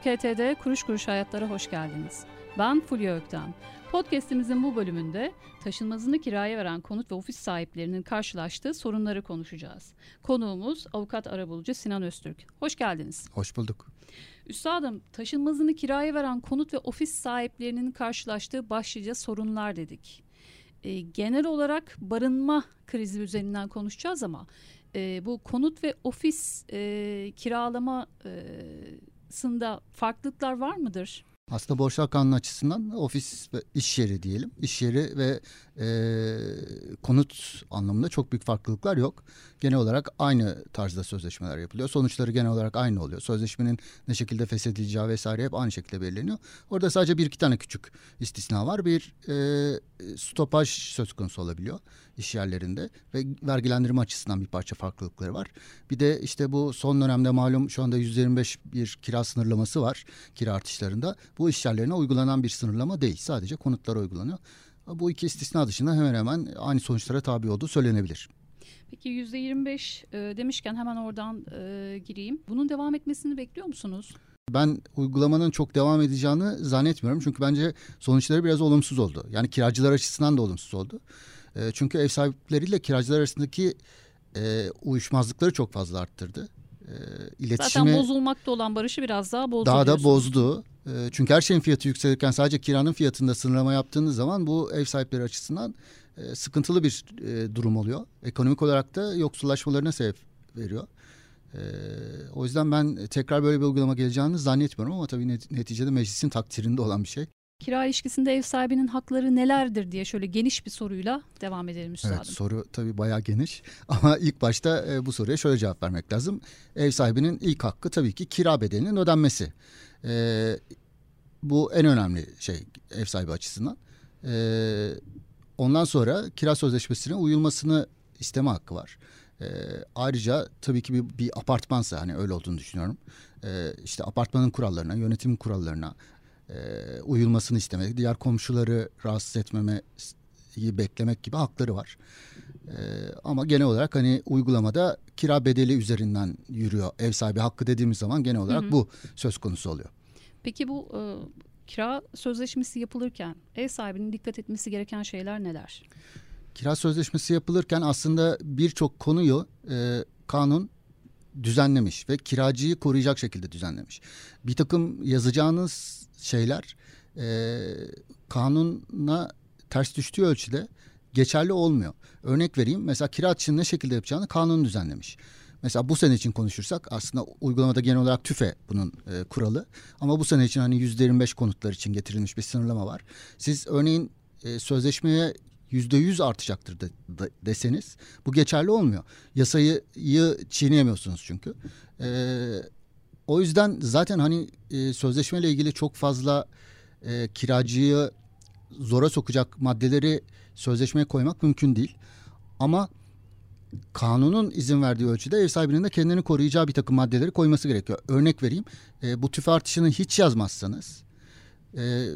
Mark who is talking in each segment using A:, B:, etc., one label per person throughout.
A: HT'de Kuruş Kuruş Hayatlara hoş geldiniz. Ben Fulya Ökten. Podcast'imizin bu bölümünde taşınmazını kiraya veren konut ve ofis sahiplerinin karşılaştığı sorunları konuşacağız. Konuğumuz avukat arabulucu Sinan Öztürk. Hoş geldiniz.
B: Hoş bulduk.
A: Üstadım taşınmazını kiraya veren konut ve ofis sahiplerinin karşılaştığı başlıca sorunlar dedik. E, genel olarak barınma krizi üzerinden konuşacağız ama e, bu konut ve ofis e, kiralama e, sında farklılıklar var mıdır?
B: Aslında borçlar kanunu açısından ofis ve iş yeri diyelim. İş yeri ve e, konut anlamında çok büyük farklılıklar yok. Genel olarak aynı tarzda sözleşmeler yapılıyor. Sonuçları genel olarak aynı oluyor. Sözleşmenin ne şekilde feshedileceği vesaire hep aynı şekilde belirleniyor. Orada sadece bir iki tane küçük istisna var. Bir e, stopaj söz konusu olabiliyor iş yerlerinde ve vergilendirme açısından bir parça farklılıkları var. Bir de işte bu son dönemde malum şu anda 125 bir kira sınırlaması var kira artışlarında. Bu iş yerlerine uygulanan bir sınırlama değil. Sadece konutlara uygulanıyor. Bu iki istisna dışında hemen hemen aynı sonuçlara tabi olduğu söylenebilir.
A: Peki yüzde 25 e, demişken hemen oradan e, gireyim. Bunun devam etmesini bekliyor musunuz?
B: Ben uygulamanın çok devam edeceğini zannetmiyorum. Çünkü bence sonuçları biraz olumsuz oldu. Yani kiracılar açısından da olumsuz oldu. E, çünkü ev sahipleriyle kiracılar arasındaki e, uyuşmazlıkları çok fazla arttırdı.
A: E, iletişimi Zaten bozulmakta olan barışı biraz daha bozdu.
B: Daha da bozdu. E, çünkü her şeyin fiyatı yükselirken sadece kiranın fiyatında sınırlama yaptığınız zaman bu ev sahipleri açısından e, sıkıntılı bir e, durum oluyor. Ekonomik olarak da yoksullaşmalarına sebep veriyor. Ee, o yüzden ben tekrar böyle bir uygulama geleceğini zannetmiyorum ama tabii neticede meclisin takdirinde olan bir şey.
A: Kira ilişkisinde ev sahibinin hakları nelerdir diye şöyle geniş bir soruyla devam edelim üstadım.
B: Evet soru tabii bayağı geniş ama ilk başta e, bu soruya şöyle cevap vermek lazım. Ev sahibinin ilk hakkı tabii ki kira bedelinin ödenmesi. E, bu en önemli şey ev sahibi açısından. E, ondan sonra kira sözleşmesine uyulmasını isteme hakkı var. E, ayrıca tabii ki bir, bir apartmansa hani öyle olduğunu düşünüyorum. E, işte apartmanın kurallarına, yönetim kurallarına, e, uyulmasını istemek, diğer komşuları rahatsız etmemeyi beklemek gibi hakları var. E, ama genel olarak hani uygulamada kira bedeli üzerinden yürüyor. Ev sahibi hakkı dediğimiz zaman genel olarak hı hı. bu söz konusu oluyor.
A: Peki bu e, kira sözleşmesi yapılırken ev sahibinin dikkat etmesi gereken şeyler neler?
B: Kira sözleşmesi yapılırken aslında birçok konuyu e, kanun düzenlemiş ve kiracıyı koruyacak şekilde düzenlemiş. Bir takım yazacağınız şeyler e, kanuna ters düştüğü ölçüde geçerli olmuyor. Örnek vereyim mesela kira artışını ne şekilde yapacağını kanun düzenlemiş. Mesela bu sene için konuşursak aslında uygulamada genel olarak TÜFE bunun e, kuralı. Ama bu sene için hani yüzde 25 konutlar için getirilmiş bir sınırlama var. Siz örneğin e, sözleşmeye yüzde yüz artacaktır de, de, deseniz bu geçerli olmuyor. Yasayı çiğneyemiyorsunuz çünkü. E, o yüzden zaten hani e, sözleşmeyle ilgili çok fazla e, kiracıyı zora sokacak maddeleri sözleşmeye koymak mümkün değil. Ama kanunun izin verdiği ölçüde ev sahibinin de kendini koruyacağı bir takım maddeleri koyması gerekiyor. Örnek vereyim. E, bu tüfe artışını hiç yazmazsanız e,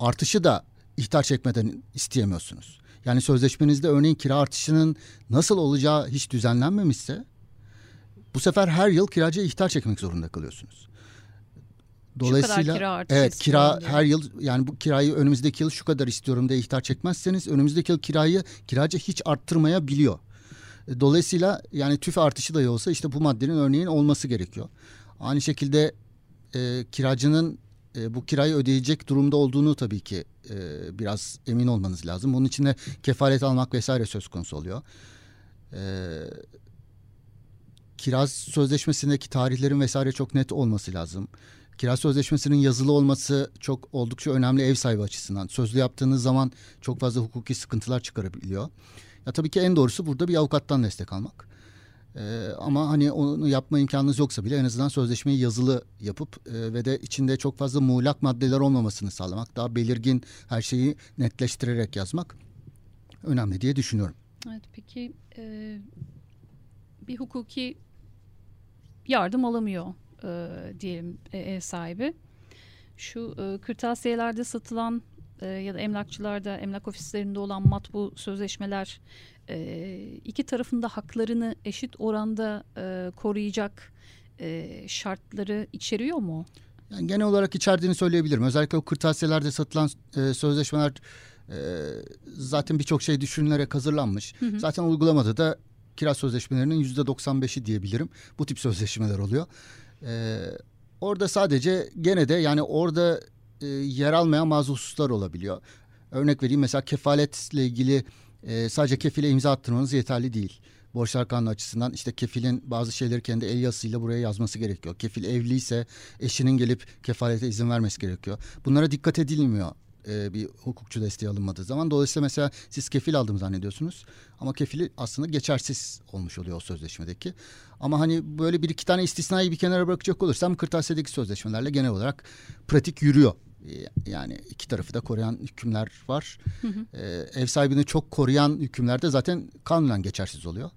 B: artışı da ihtar çekmeden isteyemiyorsunuz. Yani sözleşmenizde örneğin kira artışının nasıl olacağı hiç düzenlenmemişse bu sefer her yıl kiracıya ihtar çekmek zorunda kalıyorsunuz.
A: Dolayısıyla kira
B: evet kira her yıl yani bu kirayı önümüzdeki yıl şu kadar istiyorum diye ihtar çekmezseniz önümüzdeki yıl kirayı kiracı hiç arttırmayabiliyor. Dolayısıyla yani tüfe artışı da olsa işte bu maddenin örneğin olması gerekiyor. Aynı şekilde e, kiracının e, bu kirayı ödeyecek durumda olduğunu tabii ki e, biraz emin olmanız lazım. Bunun için de kefalet almak vesaire söz konusu oluyor. E, kiraz sözleşmesindeki tarihlerin vesaire çok net olması lazım. Kiraz sözleşmesinin yazılı olması çok oldukça önemli ev sahibi açısından. Sözlü yaptığınız zaman çok fazla hukuki sıkıntılar çıkarabiliyor. Ya tabii ki en doğrusu burada bir avukattan destek almak. Ee, ama hani onu yapma imkanınız yoksa bile en azından sözleşmeyi yazılı yapıp e, ve de içinde çok fazla muğlak maddeler olmamasını sağlamak, daha belirgin her şeyi netleştirerek yazmak önemli diye düşünüyorum.
A: Evet peki e, bir hukuki yardım alamıyor e, diyelim e, ev sahibi. Şu e, kırtasiyelerde satılan e, ya da emlakçılarda, emlak ofislerinde olan matbu sözleşmeler e, iki tarafında haklarını eşit oranda e, koruyacak e, şartları içeriyor mu?
B: Yani genel olarak içerdiğini söyleyebilirim. Özellikle o kırtasiyelerde satılan e, sözleşmeler e, zaten birçok şey düşünülerek hazırlanmış. Hı hı. Zaten uygulamada da kira sözleşmelerinin yüzde 95'i diyebilirim. Bu tip sözleşmeler oluyor. E, orada sadece gene de yani orada e, yer almayan bazı hususlar olabiliyor. Örnek vereyim mesela kefaletle ilgili e, sadece kefile imza attırmanız yeterli değil. Borçlar kanunu açısından işte kefilin bazı şeyleri kendi el yazısıyla buraya yazması gerekiyor. Kefil evliyse eşinin gelip kefalete izin vermesi gerekiyor. Bunlara dikkat edilmiyor e, bir hukukçu desteği alınmadığı zaman. Dolayısıyla mesela siz kefil aldım zannediyorsunuz ama kefili aslında geçersiz olmuş oluyor o sözleşmedeki. Ama hani böyle bir iki tane istisnayı bir kenara bırakacak olursam kırtasiyedeki sözleşmelerle genel olarak pratik yürüyor. E, yani iki tarafı da koruyan hükümler var. Hı hı. Ee, ev sahibini çok koruyan hükümler de zaten kanunen geçersiz oluyor.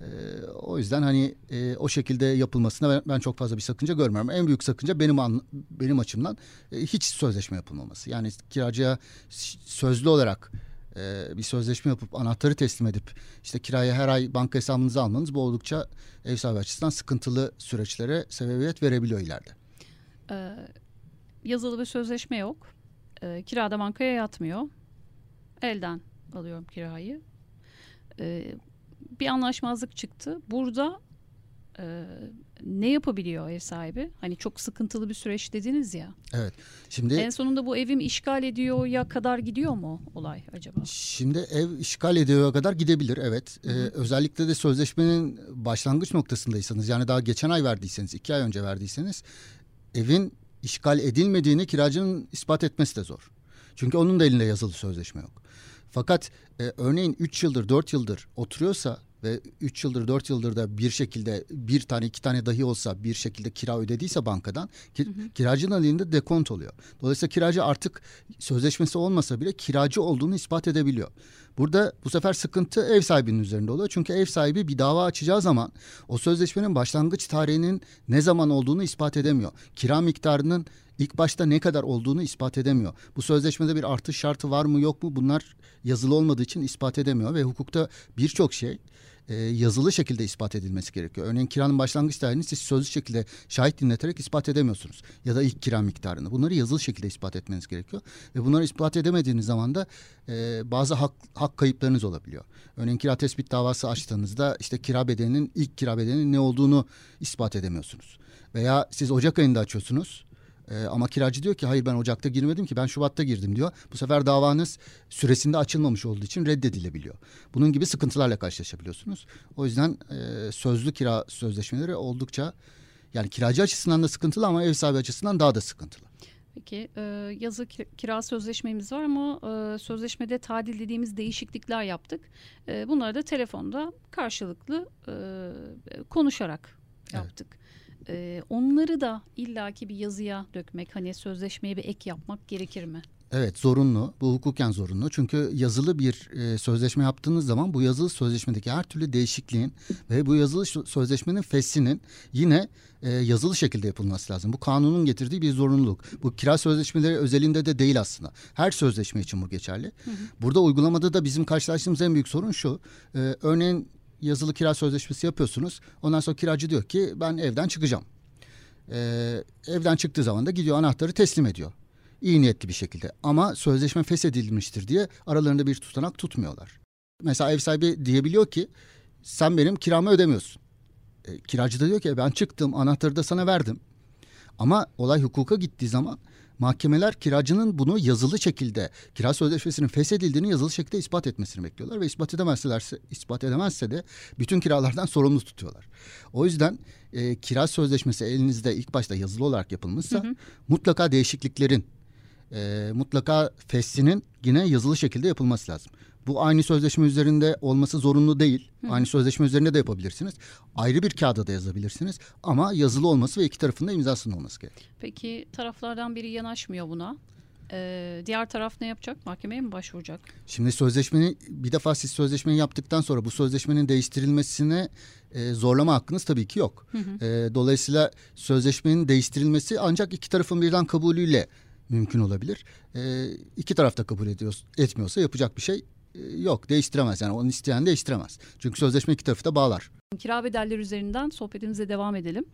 B: Ee, o yüzden hani e, o şekilde yapılmasına ben, ben çok fazla bir sakınca görmüyorum. En büyük sakınca benim an, benim açımdan e, hiç sözleşme yapılmaması. Yani kiracıya sözlü olarak e, bir sözleşme yapıp anahtarı teslim edip işte kiraya her ay banka hesabınızı almanız bu oldukça ev sahibi açısından sıkıntılı süreçlere sebebiyet verebiliyor ileride.
A: Ee, yazılı bir sözleşme yok. Ee, kirada bankaya yatmıyor. Elden alıyorum kirayı. Ee, bir anlaşmazlık çıktı. Burada e, ne yapabiliyor ev sahibi? Hani çok sıkıntılı bir süreç dediniz ya.
B: Evet. Şimdi
A: en sonunda bu evim işgal ediyor ya kadar gidiyor mu olay acaba?
B: Şimdi ev işgal ediyor kadar gidebilir evet. Ee, özellikle de sözleşmenin başlangıç noktasındaysanız yani daha geçen ay verdiyseniz, iki ay önce verdiyseniz evin işgal edilmediğini kiracının ispat etmesi de zor. Çünkü onun da elinde yazılı sözleşme yok. Fakat e, örneğin 3 yıldır 4 yıldır oturuyorsa ve 3 yıldır 4 yıldır da bir şekilde bir tane iki tane dahi olsa bir şekilde kira ödediyse bankadan ki, hı hı. kiracının elinde dekont oluyor. Dolayısıyla kiracı artık sözleşmesi olmasa bile kiracı olduğunu ispat edebiliyor. Burada bu sefer sıkıntı ev sahibinin üzerinde oluyor. Çünkü ev sahibi bir dava açacağı zaman o sözleşmenin başlangıç tarihinin ne zaman olduğunu ispat edemiyor. Kira miktarının ilk başta ne kadar olduğunu ispat edemiyor. Bu sözleşmede bir artış şartı var mı yok mu bunlar yazılı olmadığı için ispat edemiyor ve hukukta birçok şey e, yazılı şekilde ispat edilmesi gerekiyor. Örneğin kiranın başlangıç tarihini siz sözlü şekilde şahit dinleterek ispat edemiyorsunuz. Ya da ilk kira miktarını. Bunları yazılı şekilde ispat etmeniz gerekiyor. Ve bunları ispat edemediğiniz zaman da e, bazı hak, hak kayıplarınız olabiliyor. Örneğin kira tespit davası açtığınızda işte kira bedelinin ilk kira bedelinin ne olduğunu ispat edemiyorsunuz. Veya siz Ocak ayında açıyorsunuz e, ama kiracı diyor ki hayır ben Ocak'ta girmedim ki ben Şubat'ta girdim diyor. Bu sefer davanız süresinde açılmamış olduğu için reddedilebiliyor. Bunun gibi sıkıntılarla karşılaşabiliyorsunuz. O yüzden e, sözlü kira sözleşmeleri oldukça yani kiracı açısından da sıkıntılı ama ev sahibi açısından daha da sıkıntılı.
A: Peki e, yazı kira sözleşmemiz var ama e, sözleşmede tadil dediğimiz değişiklikler yaptık. E, bunları da telefonda karşılıklı e, konuşarak yaptık. Evet e, onları da illaki bir yazıya dökmek hani sözleşmeye bir ek yapmak gerekir mi?
B: Evet zorunlu. Bu hukuken zorunlu. Çünkü yazılı bir e, sözleşme yaptığınız zaman bu yazılı sözleşmedeki her türlü değişikliğin ve bu yazılı sözleşmenin feshinin yine e, yazılı şekilde yapılması lazım. Bu kanunun getirdiği bir zorunluluk. Bu kira sözleşmeleri özelinde de değil aslında. Her sözleşme için bu geçerli. Hı hı. Burada uygulamada da bizim karşılaştığımız en büyük sorun şu. E, örneğin yazılı kira sözleşmesi yapıyorsunuz. Ondan sonra kiracı diyor ki ben evden çıkacağım. Ee, evden çıktığı zaman da gidiyor anahtarı teslim ediyor. İyi niyetli bir şekilde. Ama sözleşme feshedilmiştir diye aralarında bir tutanak tutmuyorlar. Mesela ev sahibi diyebiliyor ki sen benim kiramı ödemiyorsun. E, kiracı da diyor ki ben çıktım anahtarı da sana verdim. Ama olay hukuka gittiği zaman mahkemeler kiracının bunu yazılı şekilde kira sözleşmesinin feshedildiğini yazılı şekilde ispat etmesini bekliyorlar ve ispat edemezselerse ispat edemezse de bütün kiralardan sorumlu tutuyorlar. O yüzden e, kira sözleşmesi elinizde ilk başta yazılı olarak yapılmışsa hı hı. mutlaka değişikliklerin e, mutlaka feslinin yine yazılı şekilde yapılması lazım. Bu aynı sözleşme üzerinde olması zorunlu değil. Hı. Aynı sözleşme üzerinde de yapabilirsiniz. Ayrı bir kağıda da yazabilirsiniz. Ama yazılı olması ve iki tarafında imzasının olması gerekir.
A: Peki taraflardan biri yanaşmıyor buna. Ee, diğer taraf ne yapacak? Mahkemeye mi başvuracak?
B: Şimdi sözleşmeyi bir defa siz sözleşmeyi yaptıktan sonra bu sözleşmenin değiştirilmesine e, zorlama hakkınız tabii ki yok. Hı hı. E, dolayısıyla sözleşmenin değiştirilmesi ancak iki tarafın birden kabulüyle mümkün olabilir. E, iki taraf da kabul ediyor, etmiyorsa yapacak bir şey yok değiştiremez. Yani onu isteyen değiştiremez. Çünkü sözleşme iki tarafı da bağlar.
A: Kira bedelleri üzerinden sohbetimize devam edelim.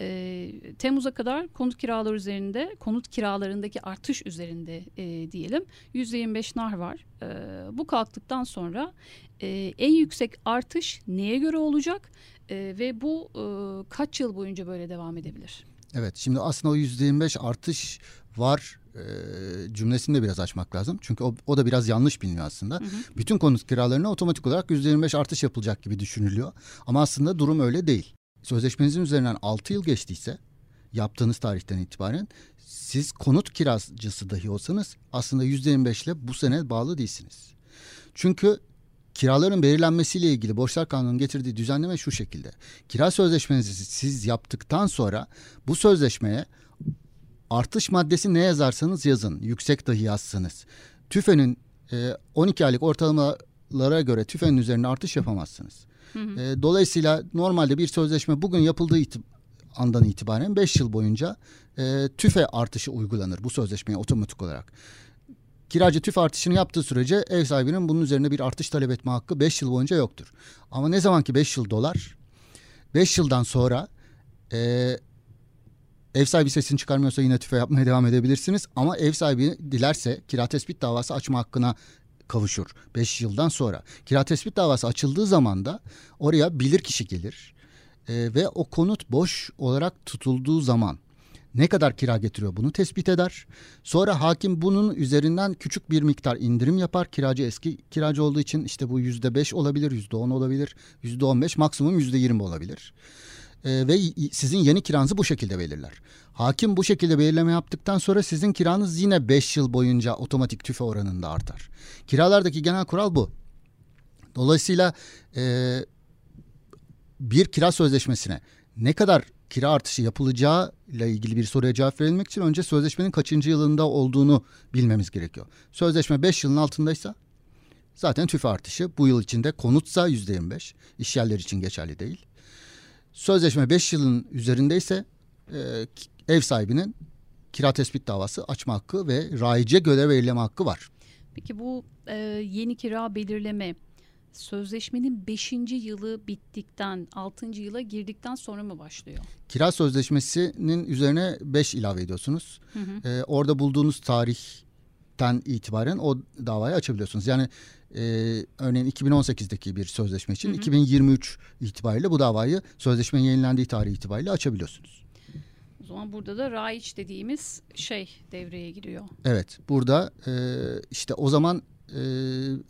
A: E, Temmuz'a kadar konut kiraları üzerinde, konut kiralarındaki artış üzerinde e, diyelim %25 nar var. E, bu kalktıktan sonra e, en yüksek artış neye göre olacak e, ve bu e, kaç yıl boyunca böyle devam edebilir?
B: Evet şimdi aslında o %25 artış var e, cümlesini de biraz açmak lazım. Çünkü o, o da biraz yanlış biliniyor aslında. Hı hı. Bütün konut kiralarına otomatik olarak %25 artış yapılacak gibi düşünülüyor. Ama aslında durum öyle değil. Sözleşmenizin üzerinden 6 yıl geçtiyse yaptığınız tarihten itibaren siz konut kiracısı dahi olsanız aslında %25 ile bu sene bağlı değilsiniz. Çünkü kiraların belirlenmesiyle ilgili Borçlar Kanunu'nun getirdiği düzenleme şu şekilde. Kira sözleşmenizi siz yaptıktan sonra bu sözleşmeye artış maddesi ne yazarsanız yazın. Yüksek dahi yazsanız. TÜFE'nin e, 12 aylık ortalamalara göre TÜFE'nin üzerine artış yapamazsınız. Hı hı. E, dolayısıyla normalde bir sözleşme bugün yapıldığı iti andan itibaren 5 yıl boyunca e, TÜFE artışı uygulanır bu sözleşmeye otomatik olarak. Kiracı tüf artışını yaptığı sürece ev sahibinin bunun üzerine bir artış talep etme hakkı 5 yıl boyunca yoktur. Ama ne zaman ki 5 yıl dolar 5 yıldan sonra e, Ev sahibi sesini çıkarmıyorsa yine tüfe yapmaya devam edebilirsiniz. Ama ev sahibi dilerse kira tespit davası açma hakkına kavuşur 5 yıldan sonra. Kira tespit davası açıldığı zaman da oraya bilir kişi gelir. E, ve o konut boş olarak tutulduğu zaman ne kadar kira getiriyor bunu tespit eder. Sonra hakim bunun üzerinden küçük bir miktar indirim yapar. Kiracı eski kiracı olduğu için işte bu yüzde beş olabilir, yüzde on olabilir, yüzde on beş maksimum yüzde yirmi olabilir e, ve sizin yeni kiranızı bu şekilde belirler. Hakim bu şekilde belirleme yaptıktan sonra sizin kiranız yine 5 yıl boyunca otomatik tüfe oranında artar. Kiralardaki genel kural bu. Dolayısıyla e, bir kira sözleşmesine ne kadar kira artışı yapılacağı ile ilgili bir soruya cevap verilmek için önce sözleşmenin kaçıncı yılında olduğunu bilmemiz gerekiyor. Sözleşme 5 yılın altındaysa zaten tüfe artışı bu yıl içinde konutsa %25 iş yerleri için geçerli değil. Sözleşme 5 yılın üzerindeyse e, ev sahibinin kira tespit davası açma hakkı ve raice görev belirleme hakkı var.
A: Peki bu e, yeni kira belirleme sözleşmenin 5. yılı bittikten 6. yıla girdikten sonra mı başlıyor?
B: Kira sözleşmesinin üzerine 5 ilave ediyorsunuz. Hı hı. Ee, orada bulduğunuz tarihten itibaren o davayı açabiliyorsunuz. Yani e, örneğin 2018'deki bir sözleşme için hı hı. 2023 itibariyle bu davayı sözleşmenin yenilendiği tarih itibariyle açabiliyorsunuz.
A: O zaman burada da raiç dediğimiz şey devreye giriyor.
B: Evet burada e, işte o zaman e,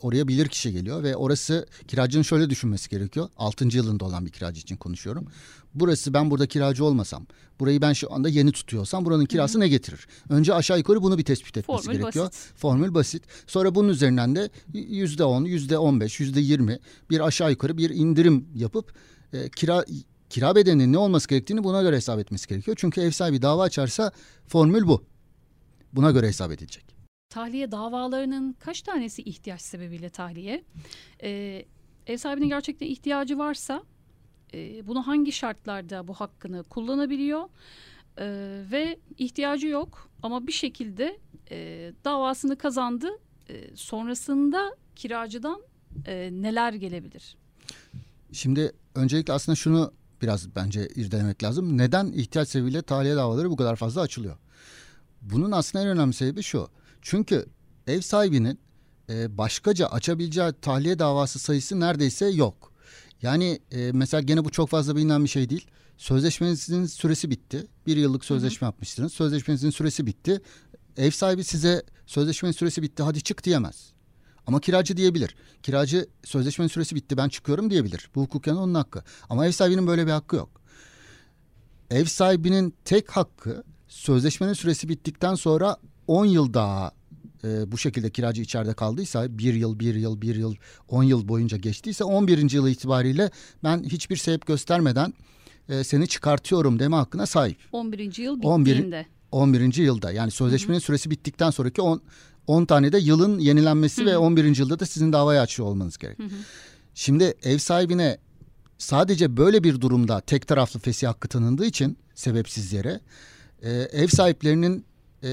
B: oraya bilir kişi geliyor ve orası kiracının şöyle düşünmesi gerekiyor. 6. yılında olan bir kiracı için konuşuyorum. Burası ben burada kiracı olmasam, burayı ben şu anda yeni tutuyorsam buranın kirası Hı-hı. ne getirir? Önce aşağı yukarı bunu bir tespit etmesi Formül gerekiyor. Basit. Formül basit. Sonra bunun üzerinden de yüzde on, yüzde on beş, yüzde yirmi bir aşağı yukarı bir indirim yapıp e, kira kira bedelinin ne olması gerektiğini buna göre hesap etmesi gerekiyor. Çünkü ev sahibi dava açarsa formül bu. Buna göre hesap edilecek
A: tahliye davalarının kaç tanesi ihtiyaç sebebiyle tahliye? Ee, ev sahibinin gerçekten ihtiyacı varsa e, bunu hangi şartlarda bu hakkını kullanabiliyor? E, ve ihtiyacı yok ama bir şekilde e, davasını kazandı. E, sonrasında kiracıdan e, neler gelebilir?
B: Şimdi öncelikle aslında şunu biraz bence irdelemek lazım. Neden ihtiyaç sebebiyle tahliye davaları bu kadar fazla açılıyor? Bunun aslında en önemli sebebi şu. Çünkü ev sahibinin e, başkaca açabileceği tahliye davası sayısı neredeyse yok. Yani e, mesela gene bu çok fazla bilinen bir şey değil. Sözleşmenizin süresi bitti. Bir yıllık sözleşme hı hı. yapmışsınız. Sözleşmenizin süresi bitti. Ev sahibi size sözleşmenin süresi bitti hadi çık diyemez. Ama kiracı diyebilir. Kiracı sözleşmenin süresi bitti ben çıkıyorum diyebilir. Bu hukuken onun hakkı. Ama ev sahibinin böyle bir hakkı yok. Ev sahibinin tek hakkı sözleşmenin süresi bittikten sonra 10 yıl daha e, bu şekilde kiracı içeride kaldıysa bir yıl, bir yıl, bir yıl, 10 yıl boyunca geçtiyse 11. yıl itibariyle ben hiçbir sebep göstermeden e, seni çıkartıyorum deme hakkına sahip.
A: 11. yıl bittiğinde.
B: 11. 11. yılda yani sözleşmenin Hı-hı. süresi bittikten sonraki 10 10 tane de yılın yenilenmesi Hı-hı. ve 11. yılda da sizin davayı açıyor olmanız gerek. Hı-hı. Şimdi ev sahibine sadece böyle bir durumda tek taraflı fesih hakkı tanındığı için sebepsiz yere e, ev sahiplerinin e,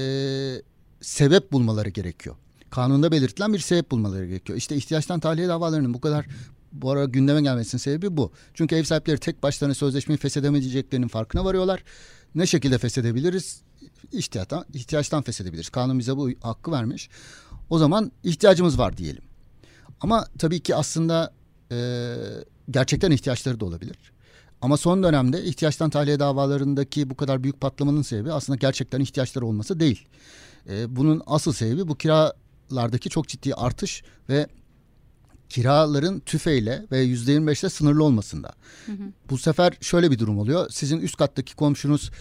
B: sebep bulmaları gerekiyor. kanunda belirtilen bir sebep bulmaları gerekiyor. İşte ihtiyaçtan tahliye davalarının bu kadar bu ara gündeme gelmesinin sebebi bu. Çünkü ev sahipleri tek başlarına sözleşmeyi feshedemeyeceklerinin farkına varıyorlar. Ne şekilde feshedebiliriz? İhtiyaçtan, ihtiyaçtan feshedebiliriz. Kanun bize bu hakkı vermiş. O zaman ihtiyacımız var diyelim. Ama tabii ki aslında e, gerçekten ihtiyaçları da olabilir. Ama son dönemde ihtiyaçtan tahliye davalarındaki bu kadar büyük patlamanın sebebi aslında gerçekten ihtiyaçları olması değil. E, bunun asıl sebebi bu kiralardaki çok ciddi artış ve kiraların tüfeyle ve yüzde yirmi beşte sınırlı olmasında. Hı hı. Bu sefer şöyle bir durum oluyor. Sizin üst kattaki komşunuz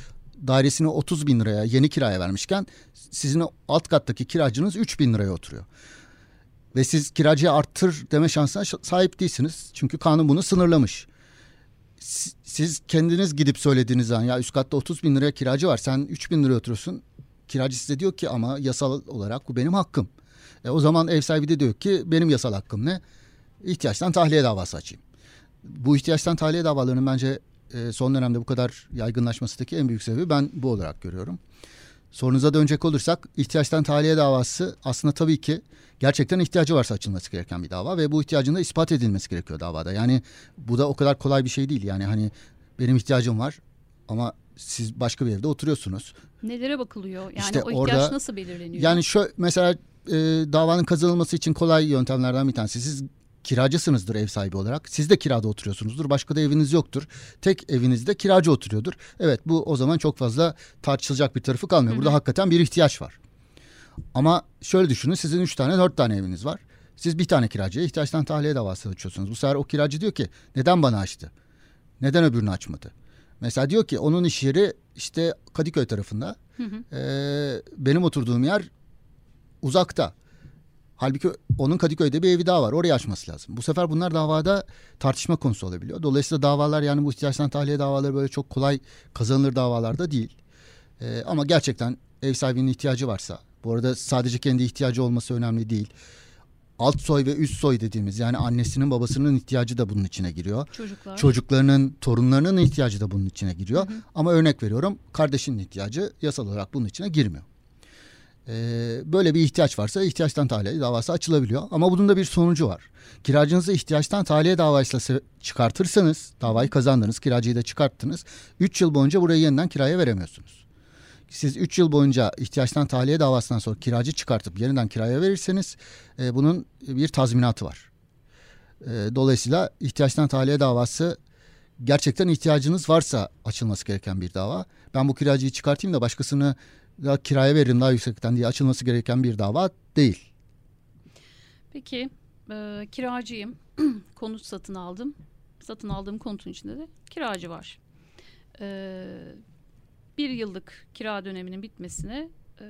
B: dairesini 30 bin liraya yeni kiraya vermişken sizin alt kattaki kiracınız 3 bin liraya oturuyor. Ve siz kiracıya arttır deme şansına sahip değilsiniz. Çünkü kanun bunu sınırlamış. Siz kendiniz gidip söylediğiniz zaman ya üst katta 30 bin liraya kiracı var sen 3 bin liraya oturuyorsun. Kiracı size diyor ki ama yasal olarak bu benim hakkım. E, o zaman ev sahibi de diyor ki benim yasal hakkım ne? İhtiyaçtan tahliye davası açayım. Bu ihtiyaçtan tahliye davalarının bence e, son dönemde bu kadar yaygınlaşmasındaki en büyük sebebi ben bu olarak görüyorum. Sorunuza dönecek olursak ihtiyaçtan tahliye davası aslında tabii ki gerçekten ihtiyacı varsa açılması gereken bir dava ve bu ihtiyacın da ispat edilmesi gerekiyor davada. Yani bu da o kadar kolay bir şey değil. Yani hani benim ihtiyacım var ama siz başka bir evde oturuyorsunuz.
A: Nelere bakılıyor? Yani işte o ihtiyaç orada, nasıl belirleniyor?
B: Yani şu mesela e, davanın kazanılması için kolay yöntemlerden bir tanesi. Siz kiracısınızdır ev sahibi olarak. Siz de kirada oturuyorsunuzdur. Başka da eviniz yoktur. Tek evinizde kiracı oturuyordur. Evet bu o zaman çok fazla tartışılacak bir tarafı kalmıyor. Burada Hı-hı. hakikaten bir ihtiyaç var. Ama şöyle düşünün sizin üç tane dört tane eviniz var. Siz bir tane kiracıya ihtiyaçtan tahliye davası açıyorsunuz. Bu sefer o kiracı diyor ki neden bana açtı? Neden öbürünü açmadı? Mesela diyor ki onun iş yeri işte Kadıköy tarafında. Hı hı. Ee, benim oturduğum yer uzakta. Halbuki onun Kadıköy'de bir evi daha var. Orayı açması lazım. Bu sefer bunlar davada tartışma konusu olabiliyor. Dolayısıyla davalar yani bu ihtiyaçtan tahliye davaları böyle çok kolay kazanılır davalarda değil. Ee, ama gerçekten ev sahibinin ihtiyacı varsa bu arada sadece kendi ihtiyacı olması önemli değil. Alt soy ve üst soy dediğimiz yani annesinin babasının ihtiyacı da bunun içine giriyor.
A: Çocuklar.
B: Çocuklarının, torunlarının ihtiyacı da bunun içine giriyor. Hı hı. Ama örnek veriyorum kardeşinin ihtiyacı yasal olarak bunun içine girmiyor. Ee, böyle bir ihtiyaç varsa ihtiyaçtan tahliye davası açılabiliyor. Ama bunun da bir sonucu var. Kiracınızı ihtiyaçtan tahliye davasıyla çıkartırsanız, davayı kazandınız, kiracıyı da çıkarttınız. 3 yıl boyunca burayı yeniden kiraya veremiyorsunuz. Siz 3 yıl boyunca ihtiyaçtan tahliye davasından sonra kiracı çıkartıp yeniden kiraya verirseniz e, bunun bir tazminatı var. E, dolayısıyla ihtiyaçtan tahliye davası gerçekten ihtiyacınız varsa açılması gereken bir dava. Ben bu kiracıyı çıkartayım da başkasını da kiraya veririm daha yüksekten diye açılması gereken bir dava değil.
A: Peki e, kiracıyım. Konut satın aldım. Satın aldığım konutun içinde de kiracı var. E, bir yıllık kira döneminin bitmesine e,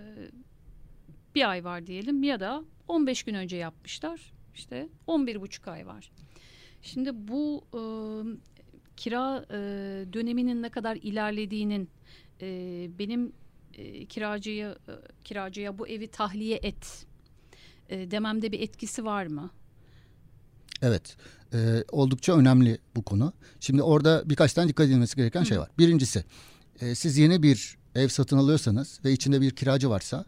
A: bir ay var diyelim ya da 15 gün önce yapmışlar. İşte 11 buçuk ay var. Şimdi bu e, kira e, döneminin ne kadar ilerlediğinin e, benim e, kiracıya e, kiracıya bu evi tahliye et e, dememde bir etkisi var mı?
B: Evet. E, oldukça önemli bu konu. Şimdi orada birkaç tane dikkat edilmesi gereken Hı. şey var. Birincisi e, siz yeni bir ev satın alıyorsanız ve içinde bir kiracı varsa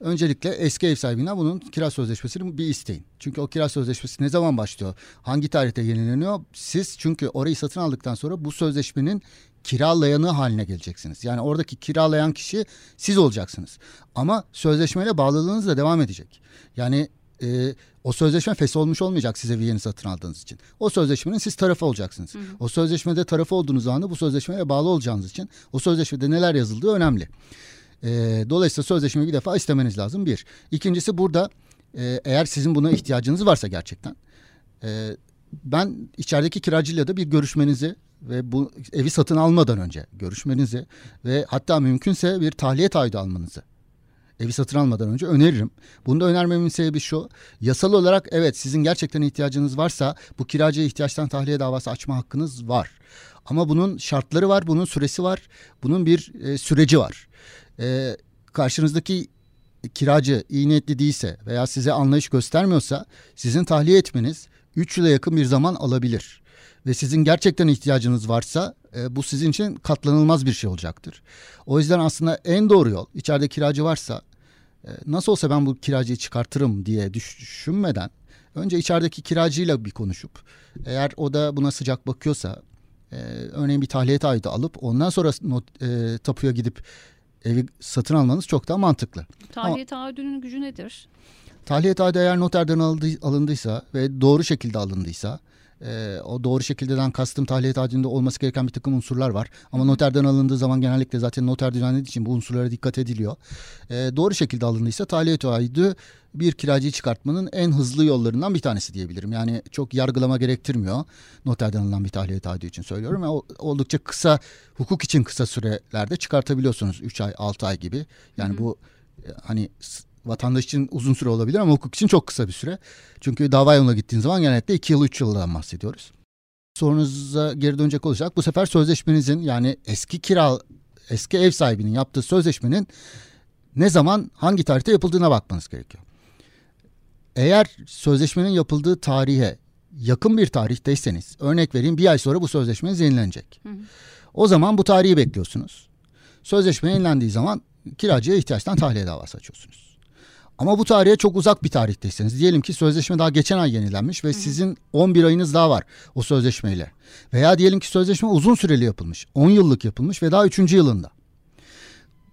B: öncelikle eski ev sahibinden bunun kira sözleşmesini bir isteyin. Çünkü o kira sözleşmesi ne zaman başlıyor? Hangi tarihte yenileniyor? Siz çünkü orayı satın aldıktan sonra bu sözleşmenin kiralayanı haline geleceksiniz. Yani oradaki kiralayan kişi siz olacaksınız. Ama sözleşmeyle bağlılığınız da devam edecek. Yani e, o sözleşme olmuş olmayacak size bir yeni satın aldığınız için. O sözleşmenin siz tarafı olacaksınız. Hı hı. O sözleşmede tarafı olduğunuz anda bu sözleşmeye bağlı olacağınız için o sözleşmede neler yazıldığı önemli. E, dolayısıyla sözleşmeyi bir defa istemeniz lazım bir. İkincisi burada e, eğer sizin buna ihtiyacınız varsa gerçekten e, ben içerideki kiracıyla da bir görüşmenizi ve bu evi satın almadan önce görüşmenizi ve hatta mümkünse bir tahliye taahhüdü almanızı evi satın almadan önce öneririm. Bunu da önermemin sebebi şu. Yasal olarak evet sizin gerçekten ihtiyacınız varsa bu kiracıya ihtiyaçtan tahliye davası açma hakkınız var. Ama bunun şartları var, bunun süresi var, bunun bir e, süreci var. E, karşınızdaki kiracı iyi niyetli değilse veya size anlayış göstermiyorsa sizin tahliye etmeniz 3 yıla yakın bir zaman alabilir ve sizin gerçekten ihtiyacınız varsa e, bu sizin için katlanılmaz bir şey olacaktır. O yüzden aslında en doğru yol içeride kiracı varsa nasıl olsa ben bu kiracıyı çıkartırım diye düşünmeden önce içerideki kiracıyla bir konuşup eğer o da buna sıcak bakıyorsa e, örneğin bir tahliye taahhüdü alıp ondan sonra not, e, tapuya gidip evi satın almanız çok daha mantıklı.
A: Tahliye taahhüdünün gücü nedir?
B: Tahliye taahhüdü eğer noterden alındıysa ve doğru şekilde alındıysa e, o doğru şekildeden kastım tahliye taahhüdünde olması gereken bir takım unsurlar var. Ama noterden alındığı zaman genellikle zaten noter düzenlediği için bu unsurlara dikkat ediliyor. E, doğru şekilde alındıysa tahliye taahhüdü bir kiracıyı çıkartmanın en hızlı yollarından bir tanesi diyebilirim. Yani çok yargılama gerektirmiyor. Noterden alınan bir tahliye taahhüdü için söylüyorum. Ve oldukça kısa, hukuk için kısa sürelerde çıkartabiliyorsunuz. 3 ay, 6 ay gibi. Yani Hı-hı. bu e, hani vatandaş için uzun süre olabilir ama hukuk için çok kısa bir süre. Çünkü dava yoluna gittiğin zaman genellikle 2 yıl 3 yıldan bahsediyoruz. Sorunuza geri dönecek olacak. Bu sefer sözleşmenizin yani eski kira eski ev sahibinin yaptığı sözleşmenin ne zaman hangi tarihte yapıldığına bakmanız gerekiyor. Eğer sözleşmenin yapıldığı tarihe yakın bir tarihteyseniz örnek vereyim bir ay sonra bu sözleşmeniz yenilenecek. Hı hı. O zaman bu tarihi bekliyorsunuz. Sözleşme yenilendiği zaman kiracıya ihtiyaçtan tahliye davası açıyorsunuz. Ama bu tarihe çok uzak bir tarihteyseniz diyelim ki sözleşme daha geçen ay yenilenmiş ve Hı. sizin 11 ayınız daha var o sözleşmeyle. Veya diyelim ki sözleşme uzun süreli yapılmış. 10 yıllık yapılmış ve daha 3. yılında.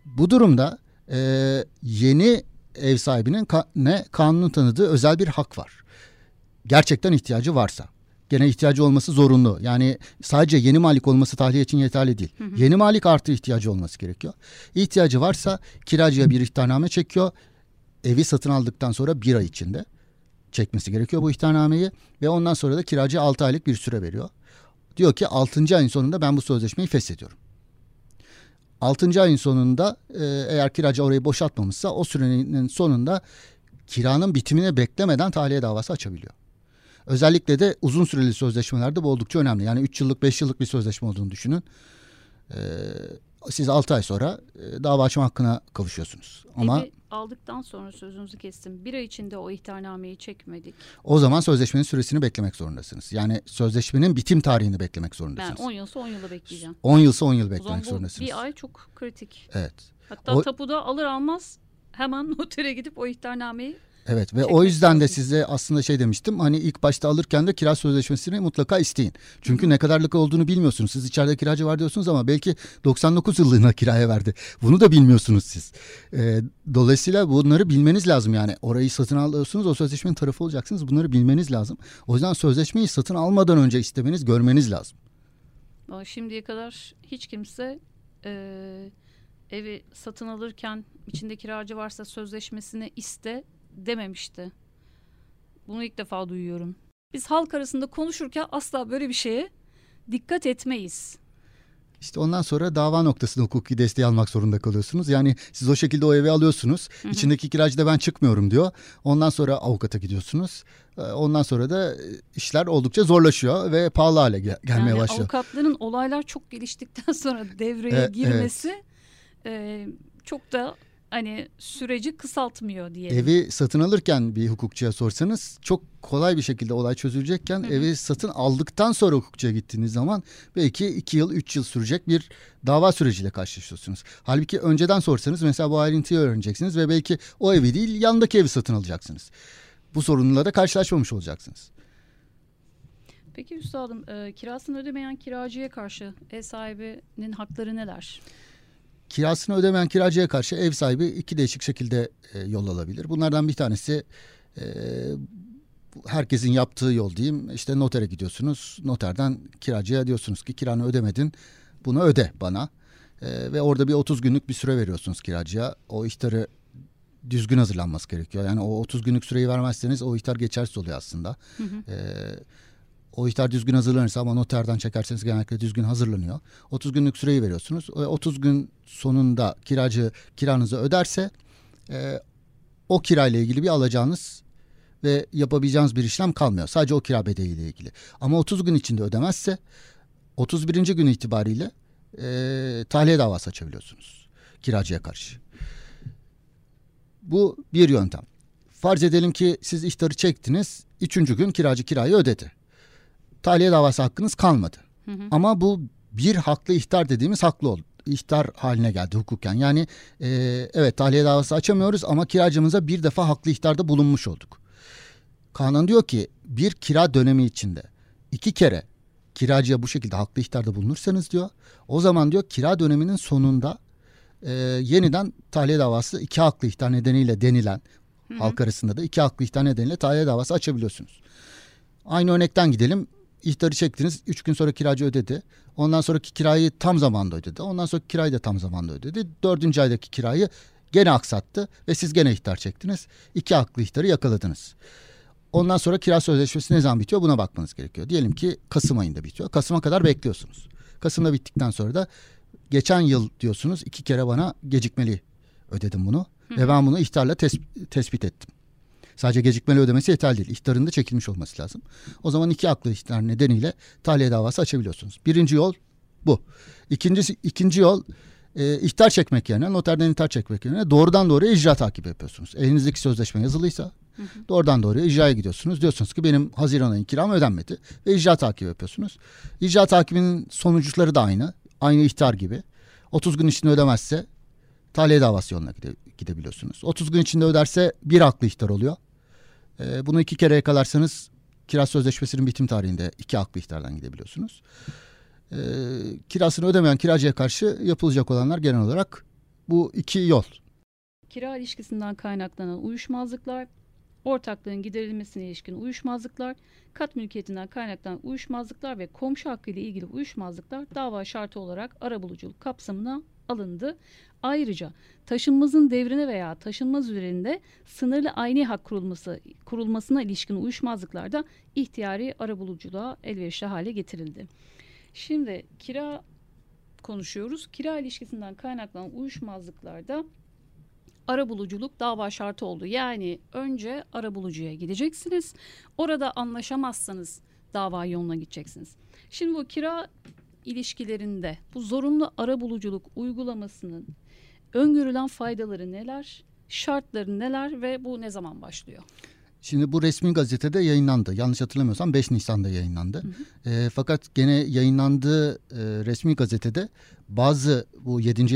B: Bu durumda e, yeni ev sahibinin ka- ne kanunun tanıdığı özel bir hak var. Gerçekten ihtiyacı varsa. Gene ihtiyacı olması zorunlu. Yani sadece yeni malik olması tahliye için yeterli değil. Hı hı. Yeni malik artı ihtiyacı olması gerekiyor. İhtiyacı varsa kiracıya bir ihtarname çekiyor evi satın aldıktan sonra bir ay içinde çekmesi gerekiyor bu ihtarnameyi ve ondan sonra da kiracı 6 aylık bir süre veriyor. Diyor ki 6. ayın sonunda ben bu sözleşmeyi feshediyorum. 6. ayın sonunda e, eğer kiracı orayı boşaltmamışsa o sürenin sonunda kiranın bitimini beklemeden tahliye davası açabiliyor. Özellikle de uzun süreli sözleşmelerde bu oldukça önemli. Yani 3 yıllık 5 yıllık bir sözleşme olduğunu düşünün. Ee, siz 6 ay sonra e, dava açma hakkına kavuşuyorsunuz. Ama
A: aldıktan sonra sözünüzü kestim. Bir ay içinde o ihtarnameyi çekmedik.
B: O zaman sözleşmenin süresini beklemek zorundasınız. Yani sözleşmenin bitim tarihini beklemek zorundasınız.
A: Yani 10 yılsa 10 yılı bekleyeceğim.
B: 10 yılsa 10 yıl beklemek zorundasınız.
A: Bir ay çok kritik.
B: Evet.
A: Hatta o... tapuda alır almaz hemen notere gidip o ihtarnameyi
B: Evet ve o yüzden de size aslında şey demiştim hani ilk başta alırken de kira sözleşmesini mutlaka isteyin. Çünkü ne kadarlık olduğunu bilmiyorsunuz. Siz içeride kiracı var diyorsunuz ama belki 99 yıllığına kiraya verdi. Bunu da bilmiyorsunuz siz. Ee, dolayısıyla bunları bilmeniz lazım yani. Orayı satın alıyorsunuz o sözleşmenin tarafı olacaksınız. Bunları bilmeniz lazım. O yüzden sözleşmeyi satın almadan önce istemeniz görmeniz lazım.
A: Şimdiye kadar hiç kimse e, evi satın alırken içinde kiracı varsa sözleşmesini iste dememişti. Bunu ilk defa duyuyorum. Biz halk arasında konuşurken asla böyle bir şeye dikkat etmeyiz.
B: İşte ondan sonra dava noktasında hukuki desteği almak zorunda kalıyorsunuz. Yani siz o şekilde o evi alıyorsunuz. Hı hı. İçindeki kiracı da ben çıkmıyorum diyor. Ondan sonra avukata gidiyorsunuz. Ee, ondan sonra da e, işler oldukça zorlaşıyor ve pahalı hale gel- gelmeye yani başlıyor.
A: Avukatların olaylar çok geliştikten sonra devreye e, girmesi evet. e, çok da hani süreci kısaltmıyor diye.
B: Evi satın alırken bir hukukçuya sorsanız çok kolay bir şekilde olay çözülecekken Hı-hı. evi satın aldıktan sonra hukukçuya gittiğiniz zaman belki iki yıl üç yıl sürecek bir dava süreciyle karşılaşıyorsunuz. Halbuki önceden sorsanız mesela bu ayrıntıyı öğreneceksiniz ve belki o evi değil yandaki evi satın alacaksınız. Bu sorunla da karşılaşmamış olacaksınız.
A: Peki üstadım e, kirasını ödemeyen kiracıya karşı ev sahibinin hakları neler?
B: Kirasını ödemeyen kiracıya karşı ev sahibi iki değişik şekilde e, yol alabilir. Bunlardan bir tanesi e, herkesin yaptığı yol diyeyim. İşte notere gidiyorsunuz. Noterden kiracıya diyorsunuz ki kiranı ödemedin. Bunu öde bana. E, ve orada bir 30 günlük bir süre veriyorsunuz kiracıya. O ihtarı düzgün hazırlanması gerekiyor. Yani o 30 günlük süreyi vermezseniz o ihtar geçersiz oluyor aslında. Hı hı. E, o ihtar düzgün hazırlanırsa ama noterden çekerseniz genellikle düzgün hazırlanıyor. 30 günlük süreyi veriyorsunuz. 30 gün sonunda kiracı kiranızı öderse e, o kirayla ilgili bir alacağınız ve yapabileceğiniz bir işlem kalmıyor. Sadece o kira bedeliyle ilgili. Ama 30 gün içinde ödemezse 31. gün itibariyle e, tahliye davası açabiliyorsunuz kiracıya karşı. Bu bir yöntem. Farz edelim ki siz ihtarı çektiniz. Üçüncü gün kiracı kirayı ödedi tahliye davası hakkınız kalmadı. Hı hı. Ama bu bir haklı ihtar dediğimiz haklı ol, ihtar haline geldi hukuken. Yani e, evet tahliye davası açamıyoruz ama kiracımıza bir defa haklı ihtarda bulunmuş olduk. Kanun diyor ki bir kira dönemi içinde iki kere kiracıya bu şekilde haklı ihtarda bulunursanız diyor o zaman diyor kira döneminin sonunda e, yeniden tahliye davası iki haklı ihtar nedeniyle denilen Hı-hı. halk arasında da iki haklı ihtar nedeniyle tahliye davası açabiliyorsunuz. Aynı örnekten gidelim. İhtarı çektiniz. Üç gün sonra kiracı ödedi. Ondan sonraki kirayı tam zamanda ödedi. Ondan sonra kirayı da tam zamanda ödedi. Dördüncü aydaki kirayı gene aksattı ve siz gene ihtar çektiniz. İki haklı ihtarı yakaladınız. Ondan sonra kira sözleşmesi ne zaman bitiyor buna bakmanız gerekiyor. Diyelim ki Kasım ayında bitiyor. Kasım'a kadar bekliyorsunuz. Kasım'da bittikten sonra da geçen yıl diyorsunuz iki kere bana gecikmeli ödedim bunu. Hı. Ve ben bunu ihtarla tes- tespit ettim. Sadece gecikmeli ödemesi yeterli değil. İhtarın da çekilmiş olması lazım. O zaman iki haklı ihtar nedeniyle tahliye davası açabiliyorsunuz. Birinci yol bu. İkincisi, ikinci yol e, ihtar çekmek yerine noterden ihtar çekmek yerine doğrudan doğruya icra takibi yapıyorsunuz. Elinizdeki sözleşme yazılıysa hı hı. doğrudan doğruya icraya gidiyorsunuz. Diyorsunuz ki benim Haziran ayın kiram ödenmedi ve icra takibi yapıyorsunuz. İcra takibinin sonuçları da aynı. Aynı ihtar gibi. 30 gün içinde ödemezse tahliye davası yoluna gide, gidebiliyorsunuz. 30 gün içinde öderse bir haklı ihtar oluyor. Ee, bunu iki kere yakalarsanız kira sözleşmesinin bitim tarihinde iki haklı ihtardan gidebiliyorsunuz. Ee, kirasını ödemeyen kiracıya karşı yapılacak olanlar genel olarak bu iki yol.
A: Kira ilişkisinden kaynaklanan uyuşmazlıklar, ortaklığın giderilmesine ilişkin uyuşmazlıklar, kat mülkiyetinden kaynaklanan uyuşmazlıklar ve komşu hakkı ile ilgili uyuşmazlıklar dava şartı olarak arabuluculuk kapsamına alındı. Ayrıca taşınmazın devrine veya taşınmaz üzerinde sınırlı aynı hak kurulması kurulmasına ilişkin uyuşmazlıklarda ihtiyari arabuluculuğa elverişli hale getirildi. Şimdi kira konuşuyoruz. Kira ilişkisinden kaynaklanan uyuşmazlıklarda arabuluculuk dava şartı oldu. Yani önce arabulucuya gideceksiniz. Orada anlaşamazsanız dava yoluna gideceksiniz. Şimdi bu kira ilişkilerinde bu zorunlu arabuluculuk uygulamasının öngörülen faydaları neler, şartları neler ve bu ne zaman başlıyor?
B: Şimdi bu resmi gazetede yayınlandı. Yanlış hatırlamıyorsam 5 Nisan'da yayınlandı. Hı hı. E, fakat gene yayınlandığı e, resmi gazetede bazı bu 7.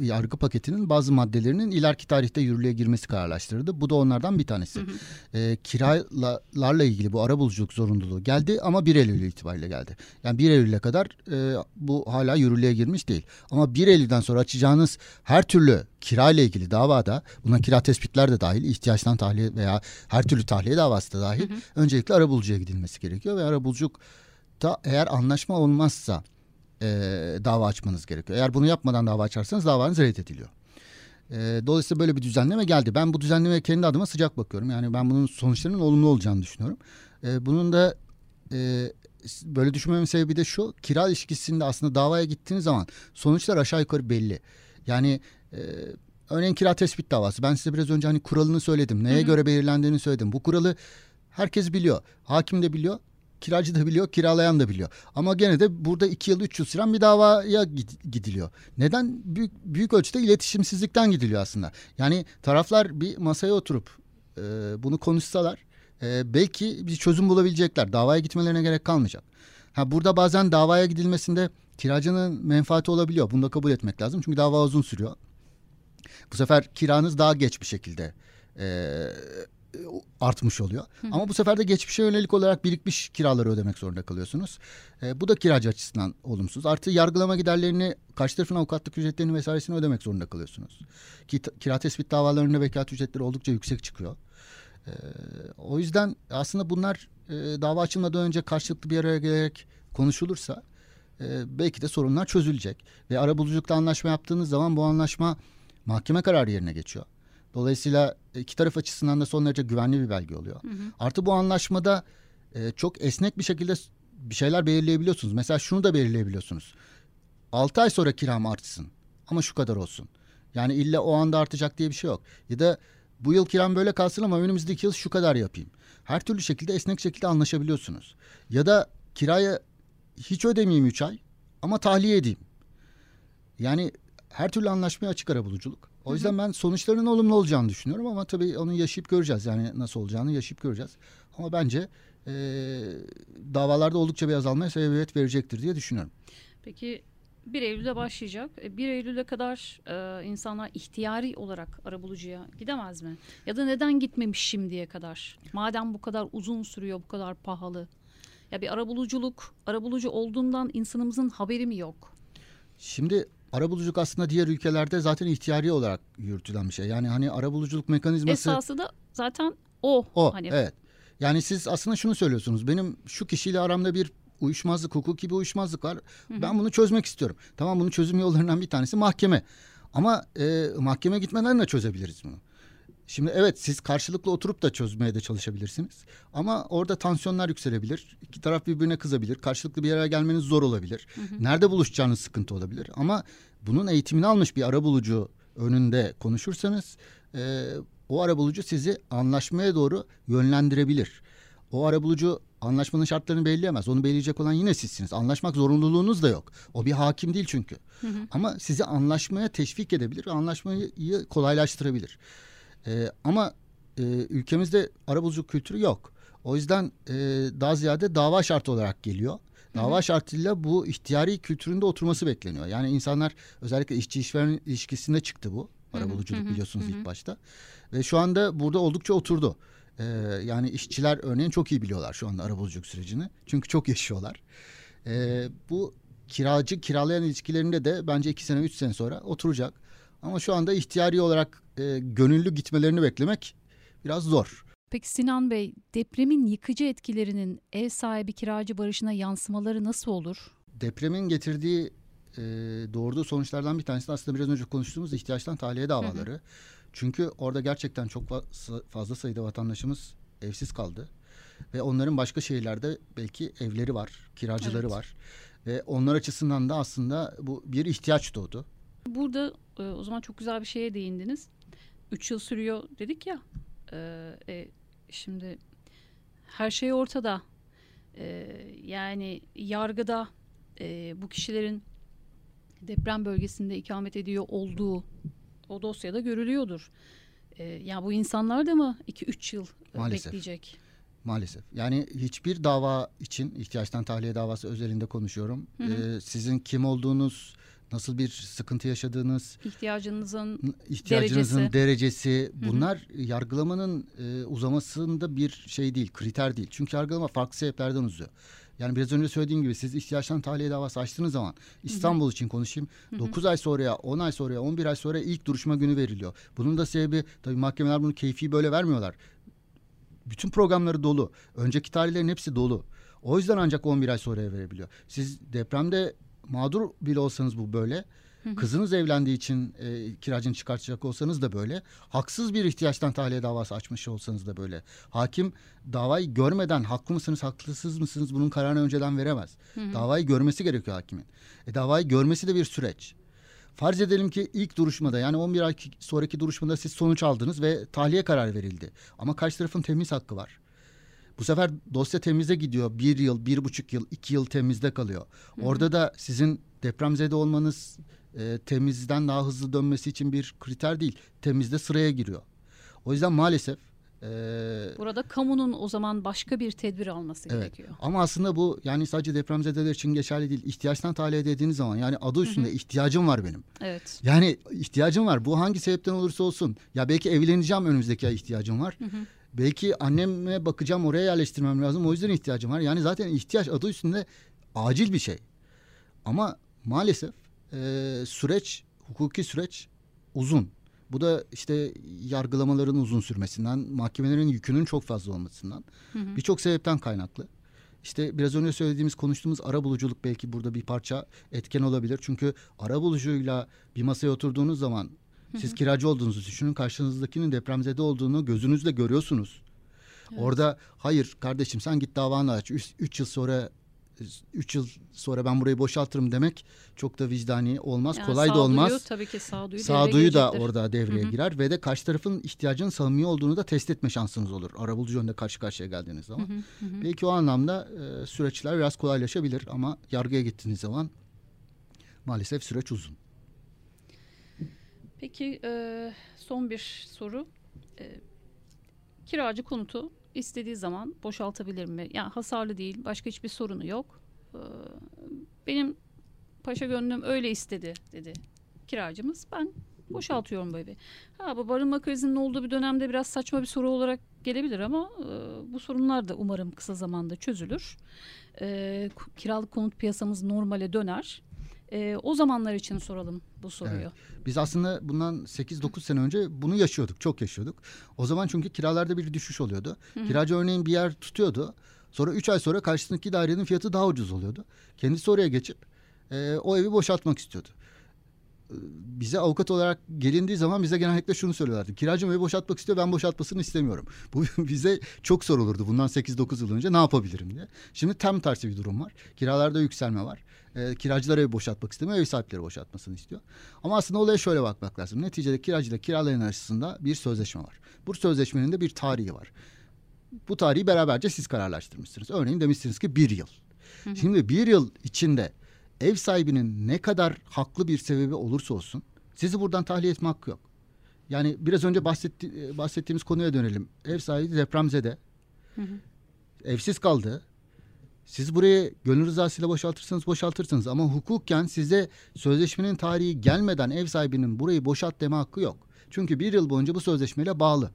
B: Yargı, paketinin bazı maddelerinin ileriki tarihte yürürlüğe girmesi kararlaştırıldı. Bu da onlardan bir tanesi. Hı hı. E, kiralarla ilgili bu ara buluculuk zorunluluğu geldi ama 1 Eylül itibariyle geldi. Yani 1 Eylül'e kadar e, bu hala yürürlüğe girmiş değil. Ama 1 Eylül'den sonra açacağınız her türlü kira ile ilgili davada buna kira tespitler de dahil ihtiyaçtan tahliye veya her türlü tahliye davası da dahil hı hı. öncelikle arabulucuya gidilmesi gerekiyor ve arabuluculuk da eğer anlaşma olmazsa e, dava açmanız gerekiyor. Eğer bunu yapmadan dava açarsanız davanız reddediliyor. E, dolayısıyla böyle bir düzenleme geldi. Ben bu düzenlemeye kendi adıma sıcak bakıyorum. Yani ben bunun sonuçlarının olumlu olacağını düşünüyorum. E, bunun da e, böyle düşünmemin sebebi de şu. Kira ilişkisinde aslında davaya gittiğiniz zaman sonuçlar aşağı yukarı belli. Yani e, örneğin kira tespit davası. Ben size biraz önce hani kuralını söyledim. Neye Hı-hı. göre belirlendiğini söyledim. Bu kuralı herkes biliyor. Hakim de biliyor. Kiracı da biliyor, kiralayan da biliyor. Ama gene de burada iki yıl, üç yıl süren bir davaya gidiliyor. Neden? Büyük, büyük ölçüde iletişimsizlikten gidiliyor aslında. Yani taraflar bir masaya oturup e, bunu konuşsalar e, belki bir çözüm bulabilecekler. Davaya gitmelerine gerek kalmayacak. Ha burada bazen davaya gidilmesinde kiracının menfaati olabiliyor. Bunu da kabul etmek lazım. Çünkü dava uzun sürüyor. Bu sefer kiranız daha geç bir şekilde e, artmış oluyor. Hı. Ama bu sefer de geçmişe yönelik olarak birikmiş kiraları ödemek zorunda kalıyorsunuz. E, bu da kiracı açısından olumsuz. Artı yargılama giderlerini, karşı tarafın avukatlık ücretlerini vesairesini ödemek zorunda kalıyorsunuz. Ki kira tespit davalarında vekalet ücretleri oldukça yüksek çıkıyor. E, o yüzden aslında bunlar e, dava açılmadan önce karşılıklı bir araya gelerek konuşulursa e, belki de sorunlar çözülecek. Ve arabuluculukta anlaşma yaptığınız zaman bu anlaşma mahkeme kararı yerine geçiyor. Dolayısıyla iki taraf açısından da son derece güvenli bir belge oluyor. Hı hı. Artı bu anlaşmada e, çok esnek bir şekilde bir şeyler belirleyebiliyorsunuz. Mesela şunu da belirleyebiliyorsunuz. 6 ay sonra kiram artsın ama şu kadar olsun. Yani illa o anda artacak diye bir şey yok. Ya da bu yıl kiram böyle kalsın ama önümüzdeki yıl şu kadar yapayım. Her türlü şekilde esnek şekilde anlaşabiliyorsunuz. Ya da kiraya hiç ödemeyeyim 3 ay ama tahliye edeyim. Yani her türlü anlaşmaya açık arabuluculuk. O yüzden ben sonuçlarının olumlu olacağını düşünüyorum ama tabii onu yaşayıp göreceğiz. Yani nasıl olacağını yaşayıp göreceğiz. Ama bence e, davalarda oldukça bir azalmaya sebebiyet verecektir diye düşünüyorum.
A: Peki 1 Eylül'de başlayacak. 1 e, Eylül'e kadar e, insanlar ihtiyari olarak arabulucuya gidemez mi? Ya da neden gitmemiş şimdiye kadar? Madem bu kadar uzun sürüyor, bu kadar pahalı. Ya bir arabuluculuk, arabulucu olduğundan insanımızın haberi mi yok?
B: Şimdi arabuluculuk aslında diğer ülkelerde zaten ihtiyari olarak yürütülen bir şey. Yani hani arabuluculuk mekanizması...
A: Esası da zaten o.
B: O, hani... evet. Yani siz aslında şunu söylüyorsunuz. Benim şu kişiyle aramda bir uyuşmazlık, hukuki bir uyuşmazlık var. Hı hı. Ben bunu çözmek istiyorum. Tamam bunun çözüm yollarından bir tanesi mahkeme. Ama e, mahkeme gitmeden de çözebiliriz bunu. Şimdi evet siz karşılıklı oturup da çözmeye de çalışabilirsiniz. Ama orada tansiyonlar yükselebilir. İki taraf birbirine kızabilir. Karşılıklı bir yere gelmeniz zor olabilir. Hı hı. Nerede buluşacağınız sıkıntı olabilir. Ama bunun eğitimini almış bir arabulucu önünde konuşursanız e, o arabulucu sizi anlaşmaya doğru yönlendirebilir. O arabulucu anlaşmanın şartlarını belirleyemez. Onu belirleyecek olan yine sizsiniz. Anlaşmak zorunluluğunuz da yok. O bir hakim değil çünkü. Hı hı. Ama sizi anlaşmaya teşvik edebilir ve anlaşmayı kolaylaştırabilir. Ee, ama e, ülkemizde arabuluculuk kültürü yok. O yüzden e, daha ziyade dava şartı olarak geliyor. Dava şartıyla bu ihtiyari kültüründe oturması bekleniyor. Yani insanlar özellikle işçi işveren ilişkisinde çıktı bu. Arabuluculuk biliyorsunuz ilk başta. Ve şu anda burada oldukça oturdu. Ee, yani işçiler örneğin çok iyi biliyorlar şu anda arabuluculuk sürecini. Çünkü çok yaşıyorlar. Ee, bu kiracı kiralayan ilişkilerinde de bence iki sene üç sene sonra oturacak. Ama şu anda ihtiyari olarak e, gönüllü gitmelerini beklemek biraz zor.
A: Peki Sinan Bey depremin yıkıcı etkilerinin ev sahibi kiracı barışına yansımaları nasıl olur?
B: Depremin getirdiği e, doğurduğu sonuçlardan bir tanesi aslında biraz önce konuştuğumuz ihtiyaçtan tahliye davaları. Hı hı. Çünkü orada gerçekten çok fazla sayıda vatandaşımız evsiz kaldı. Ve onların başka şehirlerde belki evleri var, kiracıları evet. var. Ve onlar açısından da aslında bu bir ihtiyaç doğdu.
A: Burada e, o zaman çok güzel bir şeye değindiniz. Üç yıl sürüyor dedik ya. E, e, şimdi her şey ortada. E, yani yargıda e, bu kişilerin deprem bölgesinde ikamet ediyor olduğu o dosyada görülüyordur. E, ya bu insanlar da mı 2-3 yıl e, Maalesef. bekleyecek?
B: Maalesef. Yani hiçbir dava için ihtiyaçtan tahliye davası özelinde konuşuyorum. Hı hı. Ee, sizin kim olduğunuz, nasıl bir sıkıntı yaşadığınız,
A: ihtiyacınızın,
B: ihtiyacınızın derecesi, derecesi bunlar hı hı. yargılamanın e, uzamasında bir şey değil, kriter değil. Çünkü yargılama farklı sebeplerden uzuyor. Yani biraz önce söylediğim gibi siz ihtiyaçtan tahliye davası açtığınız zaman İstanbul Hı-hı. için konuşayım. Hı-hı. 9 ay sonraya, 10 ay sonraya, 11 ay sonra ilk duruşma günü veriliyor. Bunun da sebebi tabii mahkemeler bunu keyfi böyle vermiyorlar. Bütün programları dolu. Önceki tarihlerin hepsi dolu. O yüzden ancak 11 ay sonraya verebiliyor. Siz depremde mağdur bile olsanız bu böyle. Kızınız evlendiği için e, kiracını çıkartacak olsanız da böyle. Haksız bir ihtiyaçtan tahliye davası açmış olsanız da böyle. Hakim davayı görmeden haklı mısınız haklısız mısınız bunun kararını önceden veremez. Hı hı. Davayı görmesi gerekiyor hakimin. E, davayı görmesi de bir süreç. Farz edelim ki ilk duruşmada yani 11 ay sonraki duruşmada siz sonuç aldınız ve tahliye kararı verildi. Ama karşı tarafın temiz hakkı var. Bu sefer dosya temize gidiyor. Bir yıl, bir buçuk yıl, iki yıl temizde kalıyor. Hı hı. Orada da sizin depremzede olmanız e, temizden daha hızlı dönmesi için bir kriter değil. Temizde sıraya giriyor. O yüzden maalesef e,
A: Burada kamunun o zaman başka bir tedbir alması evet. gerekiyor.
B: Ama aslında bu yani sadece depremzedeler için geçerli değil. İhtiyaçtan tahliye dediğiniz zaman yani adı üstünde Hı-hı. ihtiyacım var benim.
A: Evet.
B: Yani ihtiyacım var. Bu hangi sebepten olursa olsun. Ya belki evleneceğim önümüzdeki ay ihtiyacım var. Hı-hı. Belki anneme bakacağım oraya yerleştirmem lazım. O yüzden ihtiyacım var. Yani zaten ihtiyaç adı üstünde acil bir şey. Ama maalesef e, süreç, hukuki süreç uzun. Bu da işte yargılamaların uzun sürmesinden, mahkemelerin yükünün çok fazla olmasından, birçok sebepten kaynaklı. İşte biraz önce söylediğimiz, konuştuğumuz ara buluculuk belki burada bir parça etken olabilir. Çünkü ara bulucuyla bir masaya oturduğunuz zaman siz kiracı olduğunuzu düşünün. Karşınızdakinin depremzede olduğunu gözünüzle görüyorsunuz. Evet. Orada hayır kardeşim sen git davanı aç. Üç, üç yıl sonra üç yıl sonra ben burayı boşaltırım demek çok da vicdani olmaz. Yani kolay da olmaz.
A: Tabii ki sağduyu,
B: sağduyu da orada devreye Hı-hı. girer ve de karşı tarafın ihtiyacının samimi olduğunu da test etme şansınız olur. Arabulucu önünde karşı karşıya geldiğiniz zaman. Hı-hı. Belki o anlamda e, süreçler biraz kolaylaşabilir ama yargıya gittiğiniz zaman maalesef süreç uzun.
A: Peki e, son bir soru. E, kiracı konutu istediği zaman boşaltabilir mi? Yani hasarlı değil, başka hiçbir sorunu yok. Ee, benim paşa gönlüm öyle istedi dedi kiracımız. Ben boşaltıyorum bu evi. Ha, bu barınma krizinin olduğu bir dönemde biraz saçma bir soru olarak gelebilir ama e, bu sorunlar da umarım kısa zamanda çözülür. E, kiralık konut piyasamız normale döner. E, o zamanlar için soralım bu soruyu. Evet.
B: Biz aslında bundan 8-9 sene önce bunu yaşıyorduk, çok yaşıyorduk. O zaman çünkü kiralarda bir düşüş oluyordu. Hı-hı. Kiracı örneğin bir yer tutuyordu. Sonra 3 ay sonra karşısındaki dairenin fiyatı daha ucuz oluyordu. Kendisi oraya geçip e, o evi boşaltmak istiyordu bize avukat olarak gelindiği zaman bize genellikle şunu söylüyorlardı. Kiracım evi boşaltmak istiyor ben boşaltmasını istemiyorum. Bu bize çok sorulurdu bundan 8-9 yıl önce ne yapabilirim diye. Şimdi tam tersi bir durum var. Kiralarda yükselme var. E, kiracılar evi boşaltmak istemiyor, ev sahipleri boşaltmasını istiyor. Ama aslında olaya şöyle bakmak lazım. Neticede kiracıyla kiralayan arasında bir sözleşme var. Bu sözleşmenin de bir tarihi var. Bu tarihi beraberce siz kararlaştırmışsınız. Örneğin demişsiniz ki bir yıl. Hı hı. Şimdi bir yıl içinde ev sahibinin ne kadar haklı bir sebebi olursa olsun sizi buradan tahliye etme hakkı yok. Yani biraz önce bahsetti, bahsettiğimiz konuya dönelim. Ev sahibi depremzede. Hı hı. Evsiz kaldı. Siz burayı gönül rızasıyla boşaltırsanız boşaltırsınız ama hukukken size sözleşmenin tarihi gelmeden ev sahibinin burayı boşalt deme hakkı yok. Çünkü bir yıl boyunca bu sözleşmeyle bağlı.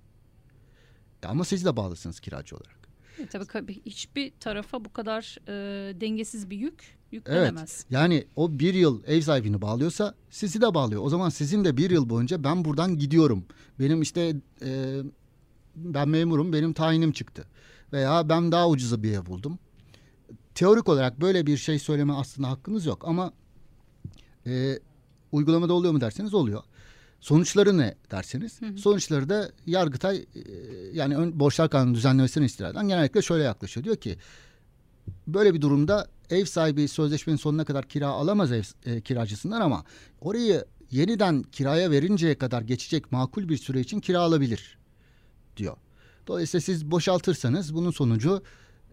B: Ama siz de bağlısınız kiracı olarak.
A: E, tabii hiçbir tarafa bu kadar e, dengesiz bir yük yüklenemez.
B: Evet, yani o bir yıl ev sahibini bağlıyorsa sizi de bağlıyor. O zaman sizin de bir yıl boyunca ben buradan gidiyorum. Benim işte e, ben memurum benim tayinim çıktı. Veya ben daha ucuza bir ev buldum. Teorik olarak böyle bir şey söyleme aslında hakkınız yok ama e, uygulamada oluyor mu derseniz oluyor. Sonuçları ne derseniz? Hı hı. Sonuçları da Yargıtay e, yani ön, borçlar kanunu düzenlemesine istiraden genellikle şöyle yaklaşıyor. Diyor ki böyle bir durumda ev sahibi sözleşmenin sonuna kadar kira alamaz ev e, kiracısından ama orayı yeniden kiraya verinceye kadar geçecek makul bir süre için kira alabilir diyor. Dolayısıyla siz boşaltırsanız bunun sonucu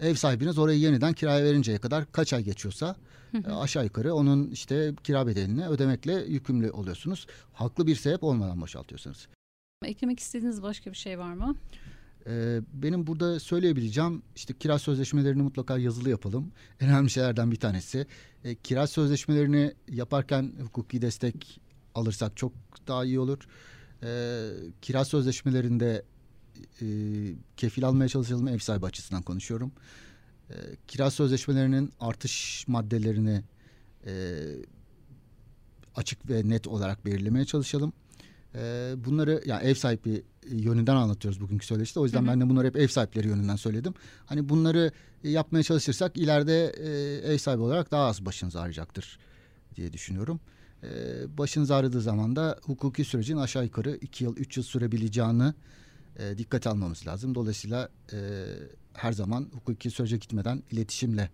B: ev sahibiniz orayı yeniden kiraya verinceye kadar kaç ay geçiyorsa e, aşağı yukarı onun işte kira bedelini ödemekle yükümlü oluyorsunuz. Haklı bir sebep olmadan boşaltıyorsunuz.
A: Eklemek istediğiniz başka bir şey var mı?
B: Ee, benim burada söyleyebileceğim işte kira sözleşmelerini mutlaka yazılı yapalım. En önemli şeylerden bir tanesi. E, kira sözleşmelerini yaparken hukuki destek alırsak çok daha iyi olur. E, kira sözleşmelerinde e, kefil almaya çalışalım ev sahibi açısından konuşuyorum. E, kira sözleşmelerinin artış maddelerini e, açık ve net olarak belirlemeye çalışalım. E, bunları yani ev sahibi yönünden anlatıyoruz bugünkü söyleşte. O yüzden hı hı. ben de bunları hep ev sahipleri yönünden söyledim. Hani bunları yapmaya çalışırsak ileride e, ev sahibi olarak daha az başınız ağrıyacaktır diye düşünüyorum. E, başınız ağrıdığı zaman da hukuki sürecin aşağı yukarı iki yıl, üç yıl sürebileceğini e, dikkate almamız lazım. Dolayısıyla e, her zaman hukuki sürece gitmeden iletişimle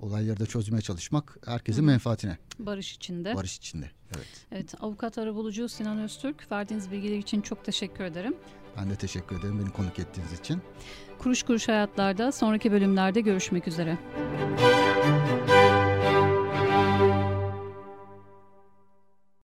B: olayları da çözmeye çalışmak herkesin Hı. menfaatine.
A: Barış içinde.
B: Barış içinde. Evet.
A: Evet, avukat arabulucu Sinan Öztürk verdiğiniz bilgiler için çok teşekkür ederim.
B: Ben de teşekkür ederim beni konuk ettiğiniz için.
A: Kuruş Kuruş Hayatlar'da sonraki bölümlerde görüşmek üzere.